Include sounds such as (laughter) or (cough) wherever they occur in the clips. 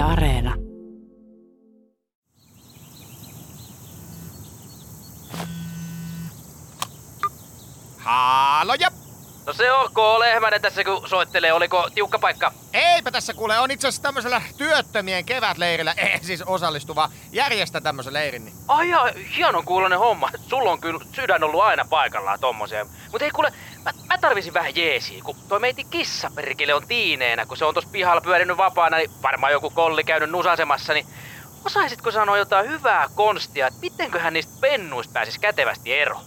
Yle Areena. Haaloja! No se ok, lehmänen tässä kun soittelee, oliko tiukka paikka? Eipä tässä kuule, on itse asiassa tämmöisellä työttömien kevätleirillä, ei siis osallistuva, järjestä tämmöisen leirin. Niin. Ai ja, hienon kuulonen homma. Sulla on kyllä sydän ollut aina paikallaan tommosia. Mutta ei kuule, mä, mä tarvisin vähän jeesiä, kun toi meiti kissaperkele on tiineenä, kun se on tuossa pihalla pyörinyt vapaana, niin varmaan joku kolli käynyt nusasemassa, niin Osaisitko sanoa jotain hyvää konstia, että mitenköhän niistä pennuista pääsisi kätevästi ero?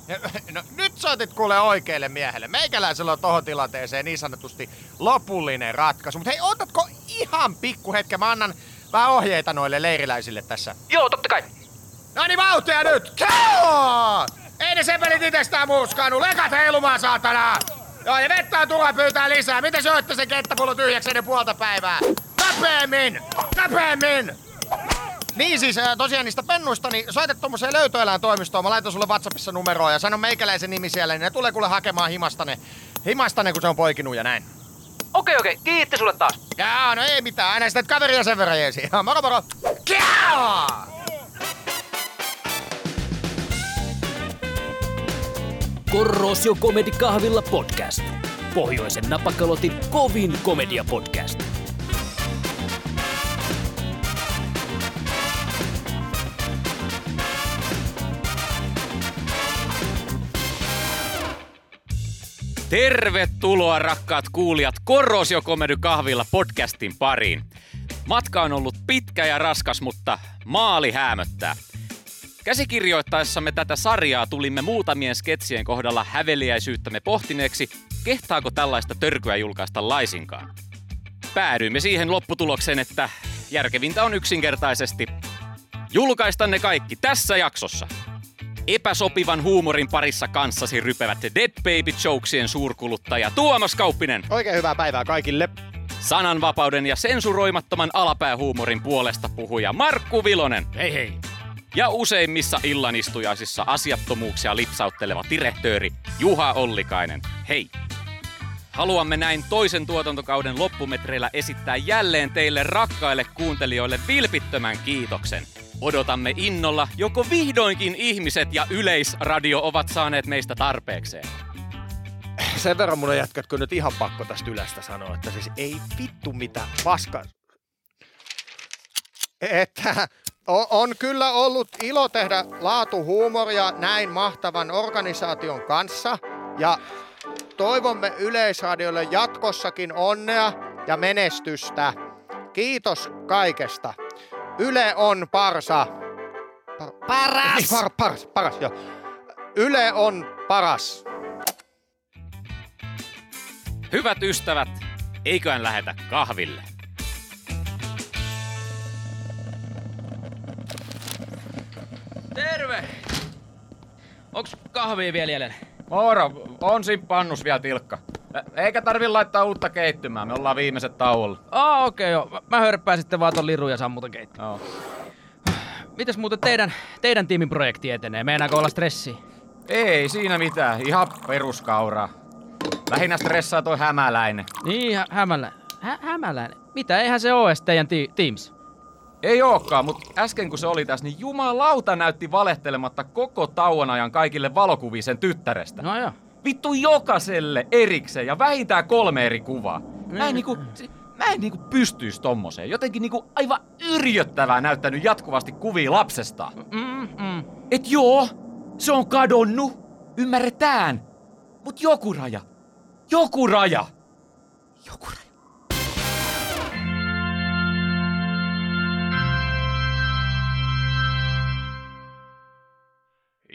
No nyt soitit kuule oikealle miehelle. Meikäläisellä on tohon tilanteeseen niin sanotusti lopullinen ratkaisu. Mutta hei, otatko ihan pikku hetken? Mä annan vähän ohjeita noille leiriläisille tässä. Joo, totta kai. No niin, vauhtia nyt! Keo! Ei ne sepelit itsestään muskaannu. Lekat heilumaan, saatana! Joo, ja vettä on tulla pyytää lisää. Miten syötte sen kenttäpullo tyhjäksi ennen puolta päivää? Kapeemmin! Kapeemmin! Niin siis tosiaan niistä pennuista, niin soitat tuommoiseen löytöeläintoimistoon. Mä laitan sulle WhatsAppissa numeroa ja sanon meikäläisen nimi siellä, niin ne tulee kuule hakemaan himastane, himastane kun se on poikinut ja näin. Okei, okei. Kiitti sulle taas. Jaa, no ei mitään. Aina sitä kaveria sen verran jeesi. (laughs) Moro moro. Kiaa! Korrosio Comedy Kahvilla podcast. Pohjoisen napakalotin kovin komedia podcast. Tervetuloa rakkaat kuulijat Korrosio Comedy Kahvilla podcastin pariin. Matka on ollut pitkä ja raskas, mutta maali häämöttää. Käsikirjoittaessamme tätä sarjaa tulimme muutamien sketsien kohdalla häveliäisyyttämme pohtineeksi, kehtaako tällaista törkyä julkaista laisinkaan. Päädyimme siihen lopputulokseen, että järkevintä on yksinkertaisesti julkaista ne kaikki tässä jaksossa. Epäsopivan huumorin parissa kanssasi rypevät Dead Baby Jokesien suurkuluttaja Tuomas Kauppinen. Oikein hyvää päivää kaikille. Sananvapauden ja sensuroimattoman alapäähuumorin puolesta puhuja Markku Vilonen. Hei hei. Ja useimmissa illanistujaisissa asiattomuuksia lipsautteleva direktööri Juha Ollikainen. Hei! Haluamme näin toisen tuotantokauden loppumetreillä esittää jälleen teille rakkaille kuuntelijoille vilpittömän kiitoksen. Odotamme innolla, joko vihdoinkin ihmiset ja yleisradio ovat saaneet meistä tarpeekseen. Sen verran mun jätkätkö nyt ihan pakko tästä ylestä sanoa, että siis ei vittu mitä paska. Että on, kyllä ollut ilo tehdä laatuhuumoria näin mahtavan organisaation kanssa ja toivomme Yleisradiolle jatkossakin onnea ja menestystä. Kiitos kaikesta. Yle on parsa. Par- Paras! Niin, par, paras, paras, joo. Yle on paras. Hyvät ystävät, eiköhän lähetä kahville. Terve! Onks kahvia vielä jäljellä? Moro, on siinä pannus vielä tilkka. Eikä tarvi laittaa uutta keittymään, me ollaan viimeiset tauolla. Aa, okei okay, joo. Mä hörppään sitten vaan ton lirun ja sammutan keittiön. Joo. Mites muuten teidän, teidän tiimin projekti etenee? Meinaako olla stressi? Ei siinä mitään, ihan peruskauraa. Lähinnä stressaa toi hämäläinen. Niin, hä- hämälä. Hä- hämäläinen? Mitä, eihän se oo teidän ti- Teams? Ei ookaan, mut äsken kun se oli tässä, niin jumalauta näytti valehtelematta koko tauon ajan kaikille valokuvia sen tyttärestä. No joo. Vittu jokaiselle erikseen ja vähintään kolme eri kuvaa. Mä en niinku, se- mä en niinku pystyis tommoseen. Jotenkin niinku aivan yrjöttävää näyttänyt jatkuvasti kuvia lapsesta. Mm, mm. Et joo, se on kadonnut. Ymmärretään. Mut joku raja. Joku raja. Joku raja.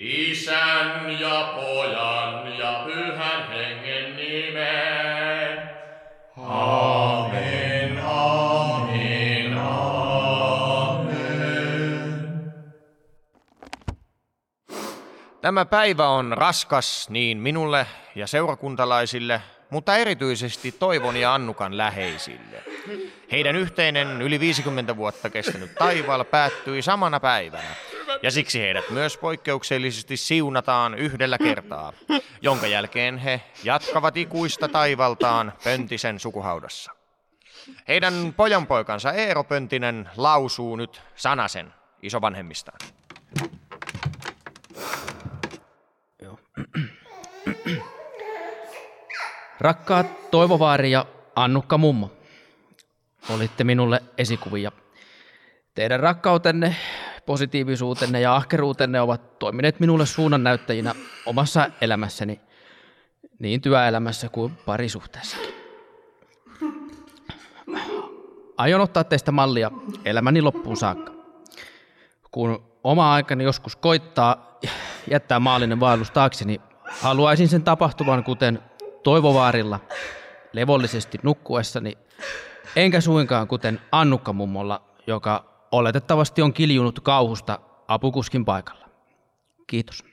Isän ja pojan ja pyhän hengen. Tämä päivä on raskas niin minulle ja seurakuntalaisille, mutta erityisesti Toivon ja Annukan läheisille. Heidän yhteinen yli 50 vuotta kestänyt taivaalla päättyi samana päivänä, ja siksi heidät myös poikkeuksellisesti siunataan yhdellä kertaa, jonka jälkeen he jatkavat ikuista taivaltaan Pöntisen sukuhaudassa. Heidän pojanpoikansa Eero Pöntinen lausuu nyt sanasen isovanhemmistaan. Rakkaat Toivovaari ja Annukka Mummo, olitte minulle esikuvia. Teidän rakkautenne, positiivisuutenne ja ahkeruutenne ovat toimineet minulle suunnannäyttäjinä omassa elämässäni, niin työelämässä kuin parisuhteessakin. Aion ottaa teistä mallia elämäni loppuun saakka. Kun oma aikani joskus koittaa jättää maallinen vaellus taakseni, haluaisin sen tapahtuvan kuten Toivovaarilla levollisesti nukkuessani, enkä suinkaan kuten Annukka mummolla, joka oletettavasti on kiljunut kauhusta apukuskin paikalla. Kiitos.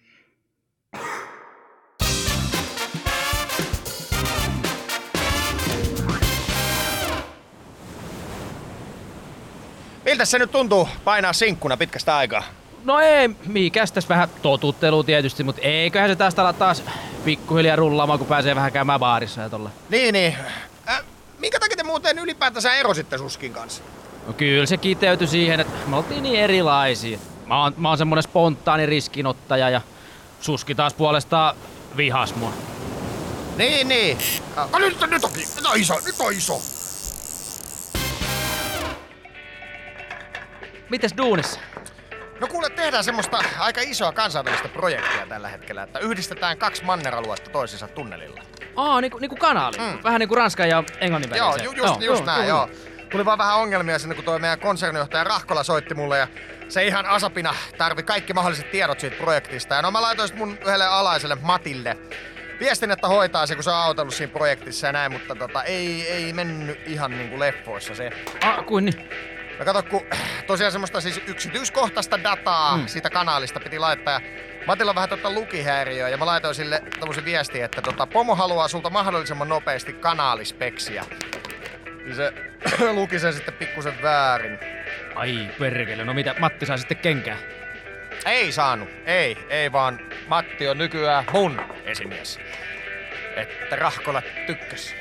Miltä se nyt tuntuu painaa sinkkuna pitkästä aikaa? No ei, mikäs tässä vähän totuttelu tietysti, mutta eiköhän se tästä ala taas pikkuhiljaa rullaamaan, kun pääsee vähän käymään baarissa ja tolla. Niin, niin. Äh, minkä takia te muuten ylipäätänsä erositte Suskin kanssa? No kyllä se kiteytyi siihen, että me oltiin niin erilaisia. Mä oon, mä oon semmonen spontaani riskinottaja ja Suski taas puolestaan vihas mua. Niin, niin. Ah, nyt, nyt, on, nyt on iso, nyt on iso. Mites duunissa? No kuule, tehdään semmoista aika isoa kansainvälistä projektia tällä hetkellä, että yhdistetään kaksi manneraluetta toisensa tunnelilla. Aa, niinku, niinku kanaali. Mm. Vähän niinku Ranskan ja Englannin Joo, väliseen. ju, just, just näin, joo. Tuli vaan vähän ongelmia sinne, kun toi meidän konsernijohtaja Rahkola soitti mulle ja se ihan asapina tarvi kaikki mahdolliset tiedot siitä projektista. Ja no mä laitoin mun yhdelle alaiselle Matille viestin, että hoitaa se, kun se on autellut siinä projektissa ja näin, mutta tota, ei, ei mennyt ihan niinku leffoissa se. Ah, kuin niin? No kato, kun tosiaan semmoista siis yksityiskohtaista dataa mm. siitä kanaalista piti laittaa. Ja Matilla on vähän tota lukihäiriöä ja mä laitoin sille tämmöisen viestin, että tota, pomo haluaa sulta mahdollisimman nopeasti kanaalispeksiä. Niin se (coughs) luki sen sitten pikkusen väärin. Ai perkele, no mitä, Matti sai sitten kenkää. Ei saanut, ei, ei vaan Matti on nykyään mun esimies. Että Rahkola tykkäs.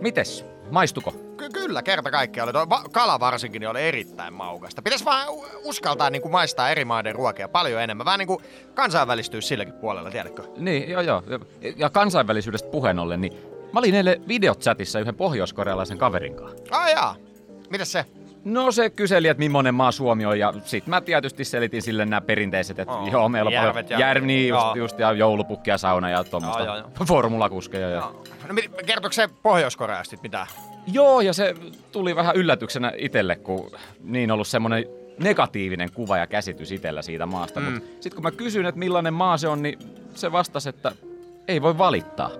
Mites? Maistuko? Ky- kyllä, kerta kaikkiaan oli. Va- kala varsinkin niin oli erittäin maukasta. Pitäisi vaan uskaltaa niin kuin maistaa eri maiden ruokia paljon enemmän. Vähän niin kuin kansainvälistyä silläkin puolella, tiedätkö? Niin, joo joo. Ja- Ja kansainvälisyydestä puheen ollen, niin mä olin eilen videochatissa yhden pohjoiskorealaisen kaverin kanssa. Ai jaa. Mitäs se? No se kyseli, että millainen maa Suomi on ja sit mä tietysti selitin sille nämä perinteiset, että Oo, joo, meillä on järvet paljon ja- jär, niin just, joo. just, ja joulupukki ja sauna ja tuommoista Joo, joo, formulakuskeja. Ja... No, kertoiko se Pohjois-Koreasta mitään? Joo, ja se tuli vähän yllätyksenä itselle, kun niin ollut semmoinen negatiivinen kuva ja käsitys itsellä siitä maasta. Mm. Mutta sitten kun mä kysyin, että millainen maa se on, niin se vastasi, että ei voi valittaa.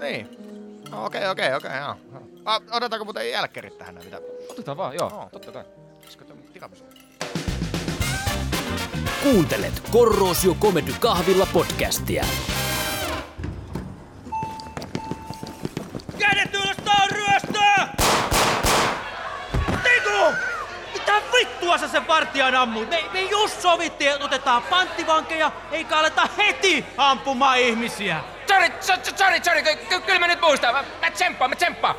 Niin. No, Okei, okei, okei, joo. Ah, Odotetaanko muuten jälkkärit tähän näin, mitä? Otetaan vaan, joo, Joo. totta kai. Olisiko tämä tiramisu? Kuuntelet Korrosio Comedy Kahvilla podcastia. Kädet ylös, tää on ryöstö! Tiku! Mitä vittua sä sen vartijan ammuit? Me, me just sovittiin, että otetaan panttivankeja, eikä aleta heti ampumaan ihmisiä. Sorry, so- sorry, sorry, ky- ky- kyllä mä nyt muistan. Mä, mä tsemppaan, mä tsemppaan.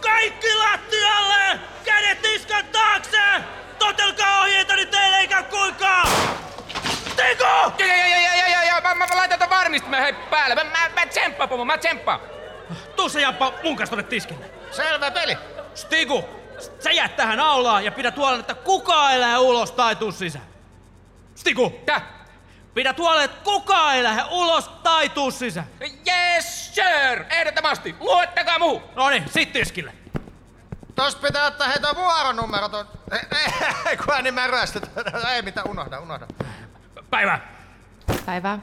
Kaikki lattialle! Kädet niskan taakse! Totelkaa ohjeitani teille eikä kuinkaan! Tiku! Joo, joo, joo, joo, joo, joo, mä, mä, mä laitan ton varmistimen hei päälle. Mä, mä, mä tsemppaan, pomo, mä tsemppaan. Tuu se Jamppa mun kanssa tonne tiskille. Selvä peli. Stigu, sä jäät tähän aulaan ja pidät huolen, että kukaan ei lähde ulos tai tuu sisään. Stigu, Tää. Pidät huolen, että kukaan ei lähde ulos tai tuu sisään. Yes, sir! Ehdottomasti. Luottakaa muuhun. No niin, sit tiskille. Tosta pitää ottaa heitä vuoronumero ton... Ei, kun ääni mä ryöstet. Ei mitään, unohda, unohda. Päivä. Päivää.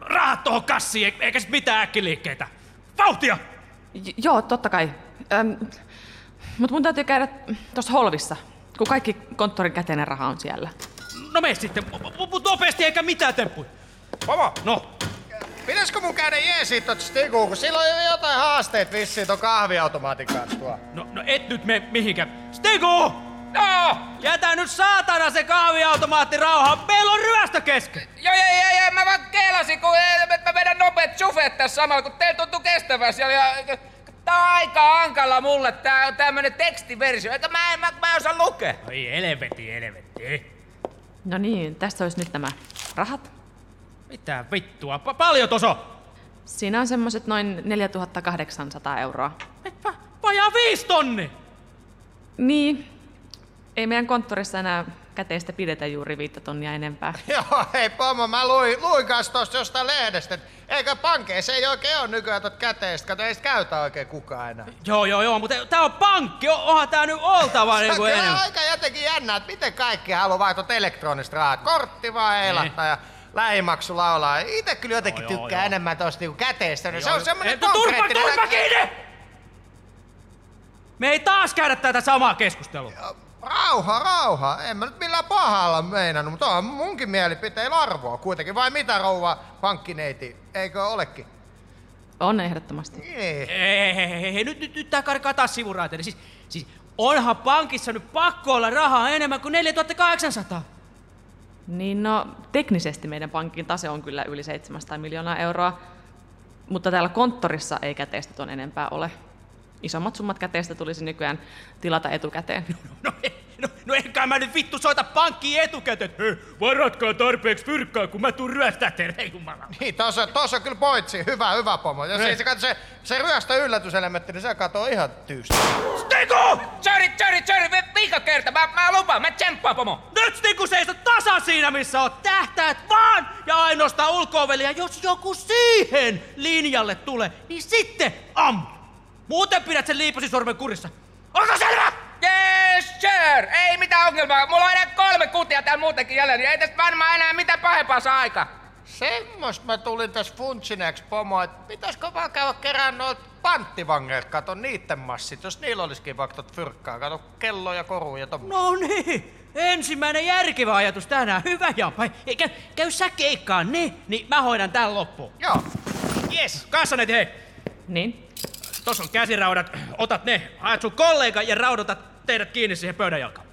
Rahat tohon kassiin, e- eikä sit mitään äkkiliikkeitä. Vauhtia! J- joo, totta kai. Öm, mut mun täytyy käydä tuossa holvissa, kun kaikki konttorin käteinen raha on siellä. No mene sitten, mut mut nopeasti eikä mitään temppuja. Pomo, No, pitäisikö mun käydä jeesiin tot Stiguun, kun sillä on jo jotain haasteet vissiin ton kahviautomaatin kanssa tuo. no, no et nyt me mihinkään. Stigu! No! Jätä nyt saatana se kahviautomaatti rauhaan. Meillä on ryöstö kesken. Joo, joo, joo, joo, mä vaan keelasin, kun mä vedän nopeat sufet tässä samalla, kun teillä tuntuu kestävän siellä. Ja, tää on aika hankala mulle, tää on tämmönen tekstiversio, eikä mä, en- mä, mä en osaa lukea. Oi helvetti, helvetti. No niin, tässä olisi nyt nämä rahat. Mitä vittua? Pa- paljon toso? Siinä on semmoset noin 4800 euroa. Va- Vajaa viisi tonni! Niin, ei meidän konttorissa enää käteistä pidetä juuri viittä tonnia enempää. (laughs) Joo, hei pomo, mä luin, luin kanssa tosta jostain lehdestä, eikö pankeissa ei oikein ole nykyään tot käteistä, kato ei sitä käytä oikein kukaan enää. Joo, joo, joo, mutta tää on pankki. Onhan tää nyt oltava niinku enemmän. aika jotenkin jännä, että miten kaikki haluaa vaihtaa elektronista rahaa. Kortti vaan heilattaa ja lähimaksu laulaa. Itse kyllä jotenkin Joo, joo, tykkää joo. enemmän tosta niinku käteistä. Se on semmonen turpa, konkreettinen... turpa kiinni! Me ei taas käydä tätä samaa keskustelua. Rauha, rauha. En mä nyt millään pahalla meinannut, mutta on munkin mielipiteillä arvoa kuitenkin. Vai mitä rouva pankkineiti? Eikö olekin? On ehdottomasti. Niin. Ei, nyt, nyt, nyt tää karkaa taas sivuraiteille. Siis, siis onhan pankissa nyt pakko olla rahaa enemmän kuin 4800. Niin no, teknisesti meidän pankin tase on kyllä yli 700 miljoonaa euroa, mutta täällä konttorissa ei käteistä tuon enempää ole. Isommat summat käteistä tulisi nykyään tilata etukäteen. No, ei, no, no enkä mä nyt vittu soita pankkiin etukäteen. Hei, varatkaa tarpeeksi fyrkkaa, kun mä tuun ryöstää teille. Ei jumala. Niin, tossa, tossa on kyllä pointsi. Hyvä, hyvä pomo. Ja se, se, kato, se, se ryöstö yllätyselementti, niin se katoo ihan tyystä. Stiku! Sorry, sorry, sorry, vi- viikon kerta, mä, mä lupaan, mä tsemppaan, pomo. Nyt Stiku seisot tasan siinä, missä oot tähtäät vaan ja ainoastaan ulko-ovelle. Ja jos joku siihen linjalle tulee, niin sitten ammu. Muuten pidät sen liipasisormen kurissa. Onko selvä? Yes, sir! Ei mitään ongelmaa. Mulla on enää kolme kutia täällä muutenkin jäljellä, niin ei tästä varmaan enää mitään pahempaa saa aikaa. Semmoista mä tulin tässä funtsineeksi pomo, että pitäisikö vaan käydä kerään noita panttivangeilta, kato niitten massit, jos niillä olisikin vaikka tot fyrkkaa, kato kello ja koru ja tommoista. No niin, ensimmäinen järkevä ajatus tänään. Hyvä Jampa. Eikä käy sä keikkaan, niin, niin mä hoidan tän loppuun. Joo. Yes, kassaneet hei. Niin? Tossa on käsiraudat, otat ne, haet sun kollega ja raudotat teidät kiinni siihen pöydän jalkaan.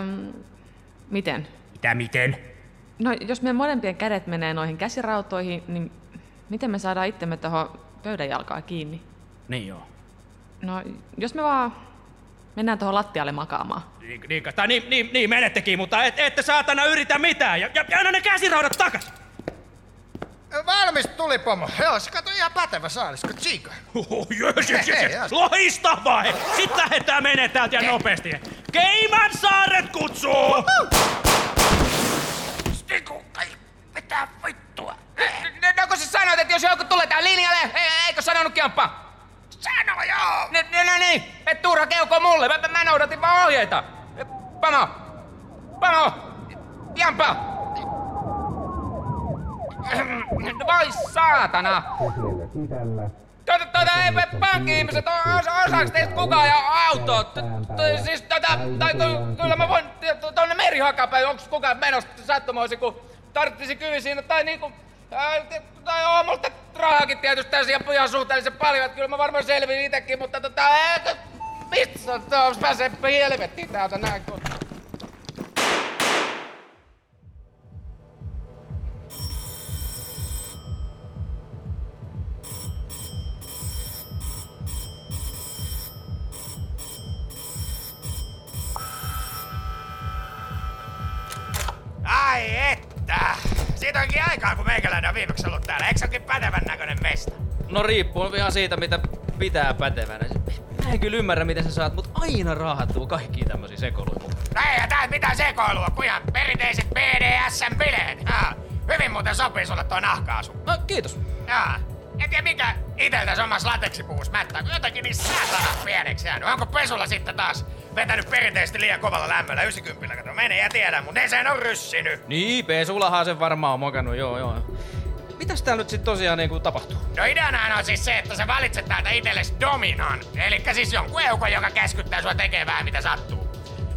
Öm, miten? Mitä miten? No, jos meidän molempien kädet menee noihin käsirautoihin, niin miten me saadaan itsemme tuohon pöydän jalkaan kiinni? Niin joo. No, jos me vaan mennään tuohon lattialle makaamaan. Niin, niin, tai niin, niin, niin menettekin, mutta et, ette saatana yritä mitään. Ja, ja, ja anna ne käsiraudat takas. Valmis tuli pomo. Joo, se kato ihan pätevä saalisko tsiika. Oh, jös, jös, jös. Loistavaa! he. Sit lähdetään menee täältä ja nopeasti. Keiman saaret kutsuu! Stiku, mitä vittua? No, kun sä sanoit, että jos joku tulee tää linjalle, eikö sanonut Jamppa? Sano joo. No, niin, et turha keuko mulle, mä, mä noudatin vaan ohjeita. Pamo! Pamo! Jampa! Voi saatana! Tuota, ei me pankki-ihmiset, os, osaaks teistä kukaan ja auto? Siis tota, tai ky- kyllä mä voin tonne merihakapäin, onks kukaan menossa sattumoisin, kun tarttisi kyllä siinä, tai niinku, tai on musta rahaakin tietysti tässä ihan, ihan suhteellisen paljon, että kyllä mä varmaan selviin itekin, mutta tota, mistä se on, pääsee helvettiin täältä näin, kun... No riippuu ihan siitä, mitä pitää pätevänä. Mä en kyllä ymmärrä, miten sä saat, mutta aina raahattuu kaikki tämmöisiä sekoiluja mukaan. Ei tää mitään sekoilua, kun ihan perinteiset BDSM-bileet. Hyvin muuten sopii sulle toi nahkaasu. No kiitos. Jaa. En tiedä mikä iteltäs omassa lateksipuvussa mättää, kun jotenkin niin saatana pieneksi jäänyt. Onko pesulla sitten taas vetänyt perinteisesti liian kovalla lämmöllä 90 kato menee ja tiedä, mutta ne sen on ryssinyt. Niin, Pesulahan sen varmaan on mokannut, joo joo. Mitäs täällä nyt sitten tosiaan niinku tapahtuu? No ideanahan on siis se, että sä valitset täältä itsellesi dominan. Eli siis jonkun eukon, joka käskyttää sua tekemään mitä sattuu.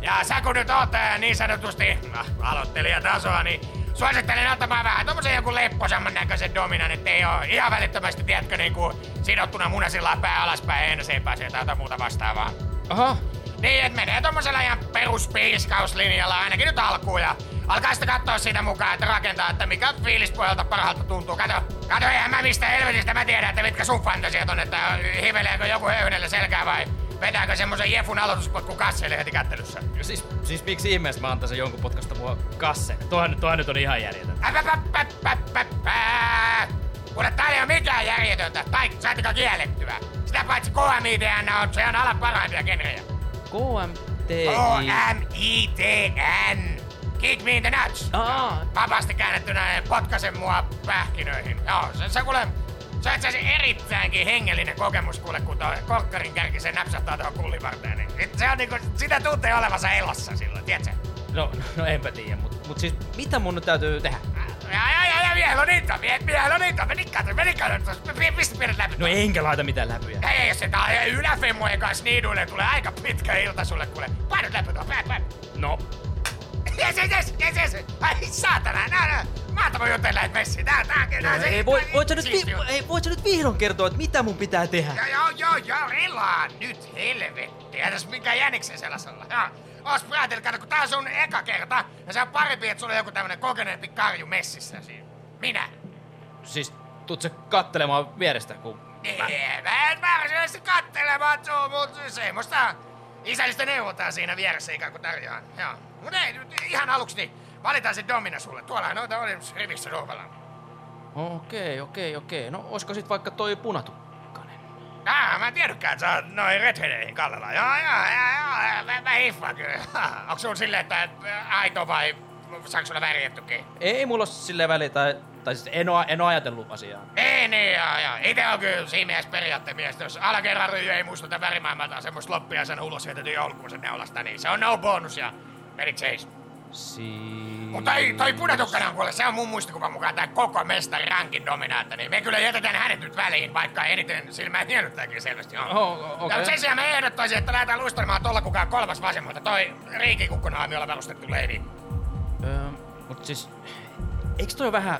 Ja sä kun nyt oot ää, niin sanotusti no, aloittelijatasoa, niin suosittelen ottamaan vähän tommosen joku lepposamman näköisen dominan, ettei oo ihan välittömästi, tiedätkö, niinku sidottuna munasillaan pää alaspäin pääsee tai jotain muuta vastaavaa. Aha, Niin, et menee tommosella ihan peruspiiskauslinjalla ainakin nyt alkuun ja alkaa sitten katsoa siitä mukaan, että rakentaa, että mikä fiilispohjalta parhaalta tuntuu. Kato, kato, eihän mä mistä helvetistä mä tiedän, että mitkä sun fantasiat on, että hiveleekö joku höynellä selkää vai vetääkö semmosen Jefun aloituspotku kasseille heti kättelyssä. Siis, siis miksi ihmeessä mä antaisin jonkun potkasta mua kasse? Tuohan, tuohan nyt on ihan järjetön. Äpäpäpäpäpäpää. Kuule, tää ei oo mikään järjetöntä, tai saatika kiellettyä. Sitä paitsi KMITN on, se on alan parhaimpia genrejä. KMT. K-M-I-T-N. Kick me in the nuts. Aa. Vapaasti käännettynä potkasen mua pähkinöihin. Joo, se, se kuule, se on itse asiassa erittäinkin hengellinen kokemus kuule, kun toi korkkarin kärki se näpsähtää tuohon kullivarteen. Niin sit se on niinku, sitä tuntee olevansa elossa silloin, tiedätkö? No, no enpä tiedä, mut, mut siis mitä mun nyt täytyy tehdä? Ja, ja, ja, ja on niitä, vie- vielä on niitä. Meni katso, meni katso, pistä pienet läpi. No enkä laita mitään läpyjä. Ei, jos se tää yläfemmojen kanssa niiduille, tulee aika pitkä ilta sulle, kuule. Painat läpi tuo, päät, päät. No, Jes, jes, jes, jes. Ai saatana, nää, nää. Mahtava juttu, että lähet messiin. Tää, tää, tää, se- ei, voi, voit, sä nyt, vi, ei, voit sä nyt vihdoin kertoa, että mitä mun pitää tehdä? Joo, joo, joo, joo, relaa nyt, helvetti. Ei tässä mikään jäniksen sellaisella. Joo. Ois päätellyt, kato, kun tää on sun eka kerta, ja se on parempi, että sulla on joku tämmönen kokeneempi karju messissä siinä. Minä. Siis tuut sä kattelemaan vierestä, kun... Ei, mä en varsinaisesti kattelemaan suu, mut semmoista isällistä neuvotaan siinä vieressä ikään kuin tarjoaa. Joo. Mut ei, nyt ihan aluksi niin valitaan se domina sulle. Tuolla noita oli rivissä sohvalla. Okei, okei, okei. No oisko sit vaikka toi punatukkanen? Ah, mä en tiedäkään, että sä oot noin redheadeihin kallella. Joo, joo, joo, joo, mä, mä hiffaan kyllä. (laughs) Onks sun silleen, että aito vai saanko sulla värjättykin? Ei mulla ole silleen väliä, tai, tai siis en oo, en oo ajatellut asiaa. Ei niin, joo, joo. Ite on kyllä siinä mielessä periaatteen mies. Jos alakerran ryhjä ei muistuta värimaailmalta semmoista loppia sen ulos jätetyn joulukuun sen neulasta, niin se on no bonus ja pelit seis. Siis... Mutta toi, toi punatukkana kuule, se on mun muistikuvan mukaan tää koko mestari rankin dominaatto, niin me kyllä jätetään hänet nyt väliin, vaikka eniten silmää miellyttääkin selvästi on. Oh, okei. Ja sen sijaan me ehdottaisin, että lähdetään luistelemaan tuolla kukaan kolmas vasemmalta, toi riikikukkunaamiolla varustettu leidi. Öö, mut siis... Eiks toi vähän...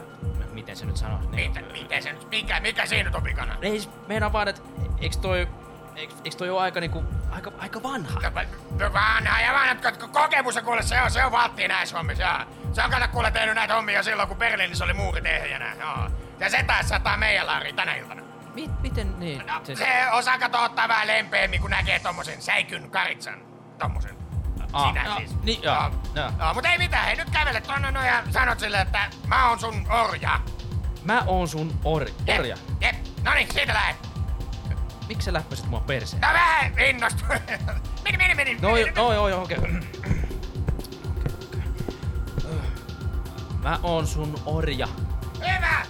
Miten se nyt sanoo? Niin. Mitä, miten se nyt, mikä, mikä siinä nyt on vikana? Ei siis meinaa vaan, että eiks toi... Eiks, eiks toi oo aika niinku... Aika, aika vanha? No, Vanha ja vanha, ko- kokemus on kuule, se on, se on valttia näissä hommissa, joo. Se on kato kuule tehnyt näitä hommia silloin, kun Berliinissä oli muurit ehjänä, joo. Ja se taas sataa meidän laariin tänä iltana. Mi- miten niin? No, se osaa kato ottaa vähän lempeämmin, kun näkee tommosen säikyn karitsan. Tommosen. Aa, Sinä joo, siis. niin, joo, Joo. joo. Joo, mutta ei mitään, hei nyt kävele tonne noin ja sanot sille, että mä oon sun orja. Mä oon sun or, Jep, orja. Jep, no niin, siitä lähet. Miksi sä läppäsit mua perseen? No vähän innostu. (laughs) meni, meni, meni. No, meni, no joo, joo, okei. Mä oon sun orja. Hyvä!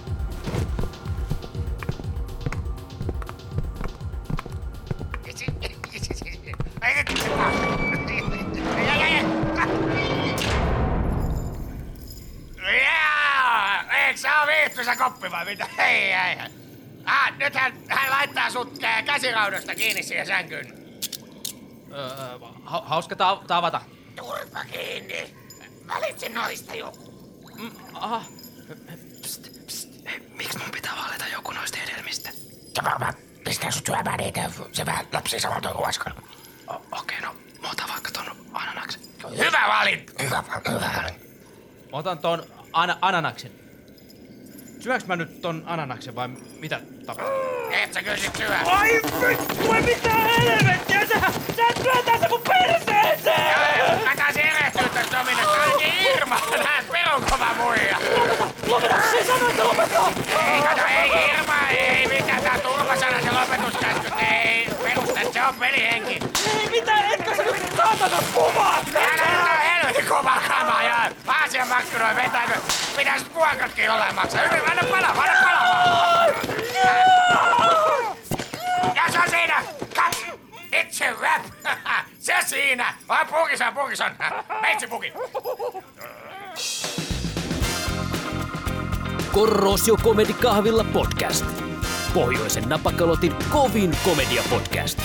Eikö sä oo viihtyisä koppi vai mitä? Ei, ei. Ah, nyt hän, hän laittaa sut kä- käsiraudasta kiinni siihen sänkyyn. Öö, ha- hauska ta- tavata. Turpa kiinni. Valitse noista joku. Mm, aha. Miksi mun pitää valita joku noista hedelmistä? Se varmaan pistää sut syömään niitä. Se vähän lapsi samalta ruoskalla. O- Okei, no mä otan vaikka ton ananaksen. Hyvä valinta. Hyvä, hyvä valinta. Mä otan ton ana- ananaksen. Syöks mä nyt ton ananaksen vai mitä tapahtuu? Et sä kyllä sit syö. Ai vittu, mitä helvettiä! Sä, sä et työntää se mun perseeseen! Mä taisin erehtyä tästä dominasta. Ainakin Irma, näet perun kova muija. Lopeta, se sanoo, että lopeta! Ei, kato, ei Irma, ei mitään. Tää turvasana se lopetuskäskyt. Ei, perusta, se on pelihenki. Ei mitään, etkö sä nyt saatana kuvaa? Älä nyt on helvetin kova kama ja Aasian makkaroin vetänyt. Pitäis kuokatkin olla maksaa. Hyvin, anna palaa, anna palaa. Ja se on siinä. Kat. It's a rap. (laughs) se siinä. Vai pukis on, pukis on. Meitsi puki. Korrosio Comedy Kahvilla podcast. Pohjoisen napakalotin kovin komedia podcast.